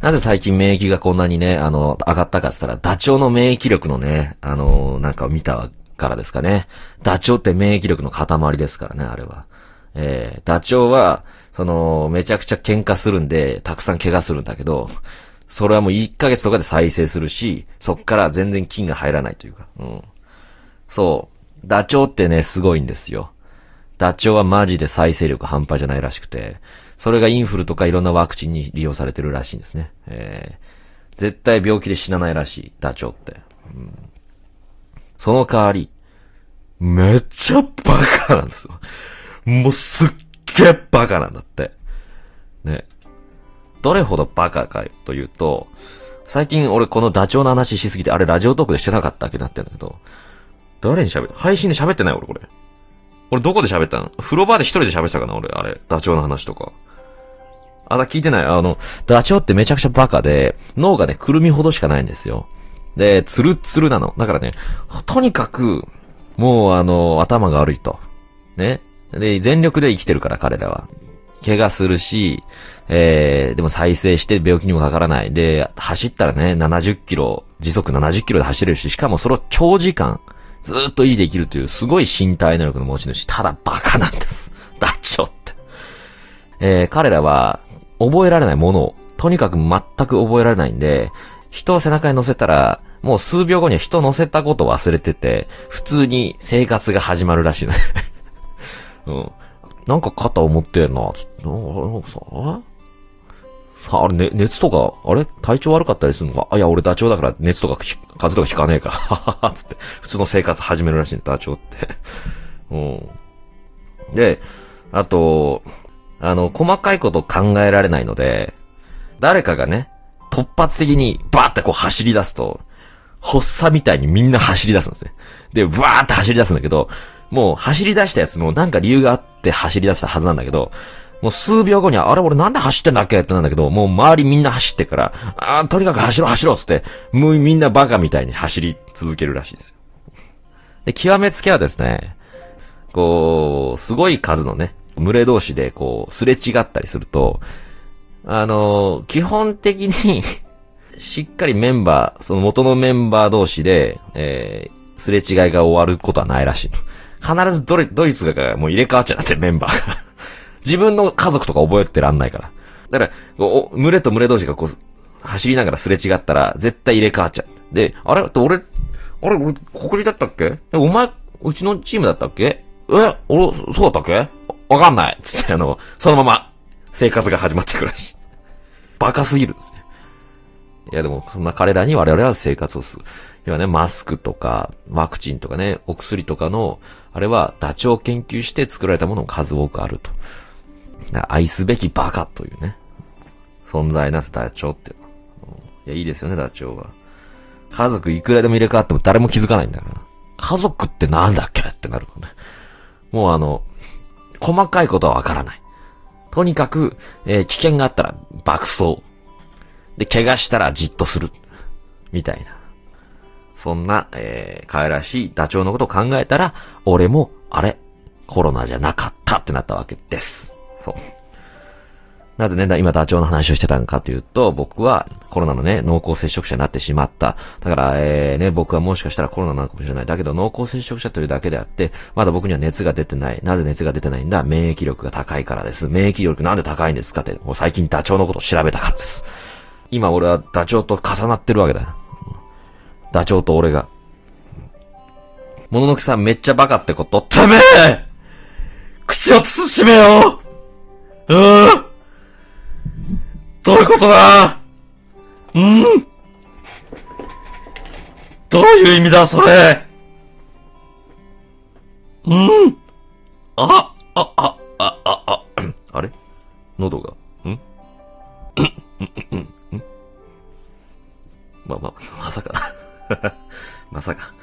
なぜ最近免疫がこんなにね、あの、上がったかって言ったら、ダチョウの免疫力のね、あの、なんかを見たからですかね。ダチョウって免疫力の塊ですからね、あれは。えー、ダチョウは、その、めちゃくちゃ喧嘩するんで、たくさん怪我するんだけど、それはもう1ヶ月とかで再生するし、そっから全然菌が入らないというか、うん。そう。ダチョウってね、すごいんですよ。ダチョウはマジで再生力半端じゃないらしくて、それがインフルとかいろんなワクチンに利用されてるらしいんですね。えー、絶対病気で死なないらしい、ダチョウって。うん、その代わり、めっちゃバカなんですよ。もうすっげえバカなんだって。ね。どれほどバカかというと、最近俺このダチョウの話しすぎて、あれラジオトークでしてなかったっけなってんだけど、誰に喋る配信で喋ってない俺これ。俺どこで喋ったの？風呂場で一人で喋ってたかな？俺、あれ。ダチョウの話とか。あ、だ、聞いてない。あの、ダチョウってめちゃくちゃバカで、脳がね、くるみほどしかないんですよ。で、ツルツルなの。だからね、とにかく、もうあの、頭が悪いと。ね。で、全力で生きてるから彼らは。怪我するし、えー、でも再生して病気にもかからない。で、走ったらね、70キロ、時速70キロで走れるし、しかもそれを長時間、ずっと維持できるというすごい身体能力の持ち主。ただバカなんです。ダッチョって。えー、彼らは覚えられないものを、とにかく全く覚えられないんで、人を背中に乗せたら、もう数秒後には人乗せたことを忘れてて、普通に生活が始まるらしいね。うん。なんか肩重ってんな、つって、なんかさ、さあ、れ、ね、熱とか、あれ？体調悪かったりするのか？あ、いや、俺ダチョウだから熱とか、風とか引かねえか。ははは、つって、普通の生活始めるらしいんだ、ダチョウって。うん。で、あと、あの、細かいこと考えられないので、誰かがね、突発的にバーってこう走り出すと、発作みたいにみんな走り出すんですね。で、バーって走り出すんだけど、もう走り出したやつもなんか理由があって走り出したはずなんだけど、もう数秒後には、あれ俺なんで走ってんだっけ？ってなんだけど、もう周りみんな走ってから、あとにかく走ろう走ろうつって、もうみんなバカみたいに走り続けるらしいですよ。で、極めつけはですね、こう、すごい数のね、群れ同士でこう、すれ違ったりすると、あの、基本的にしっかりメンバー、その元のメンバー同士で、えー、すれ違いが終わることはないらしい。必ずドリドイツがもう入れ替わっちゃって、メンバーが自分の家族とか覚えてらんないから。だから、お、群れと群れ同士がこう、走りながらすれ違ったら、絶対入れ替わっちゃう。で、あれ俺、あれ俺、ここにだったっけ？えお前、うちのチームだったっけ？え俺、そうだったっけ？わかんないつって、あの、そのまま、生活が始まってくるし。バカすぎるんですね。いやでも、そんな彼らに我々は生活をする。要はね、マスクとか、ワクチンとかね、お薬とかの、あれはダチョウ研究して作られたものが数多くあると。愛すべきバカというね、存在なすダチョウって。いや、いいですよね、ダチョウは。家族いくらでも入れ替わっても誰も気づかないんだから。家族ってなんだっけってなるね。もうあの、細かいことはわからない。とにかく、えー、危険があったら爆走。で、怪我したらじっとする。みたいな。そんな、えー、可愛らしいダチョウのことを考えたら、俺も、あれ、コロナじゃなかったってなったわけです。そう。なぜね、今ダチョウの話をしてたのかというと、僕はコロナのね、濃厚接触者になってしまった。だから、えー、ね、僕はもしかしたらコロナなのかもしれない。だけど、濃厚接触者というだけであって、まだ僕には熱が出てない。なぜ熱が出てないんだ？免疫力が高いからです。免疫力なんで高いんですかって、もう最近ダチョウのことを調べたからです。今俺はダチョウと重なってるわけだよ。ダチョウと俺が。もののきさんめっちゃバカってこと？てめえ口を慎めようん。どういうことだ。うん。どういう意味だ、それ。うん。あ、あ、あ、あ、あ、あ、あれ？喉が、ん？んんん。まあまあ、まさか。まさか。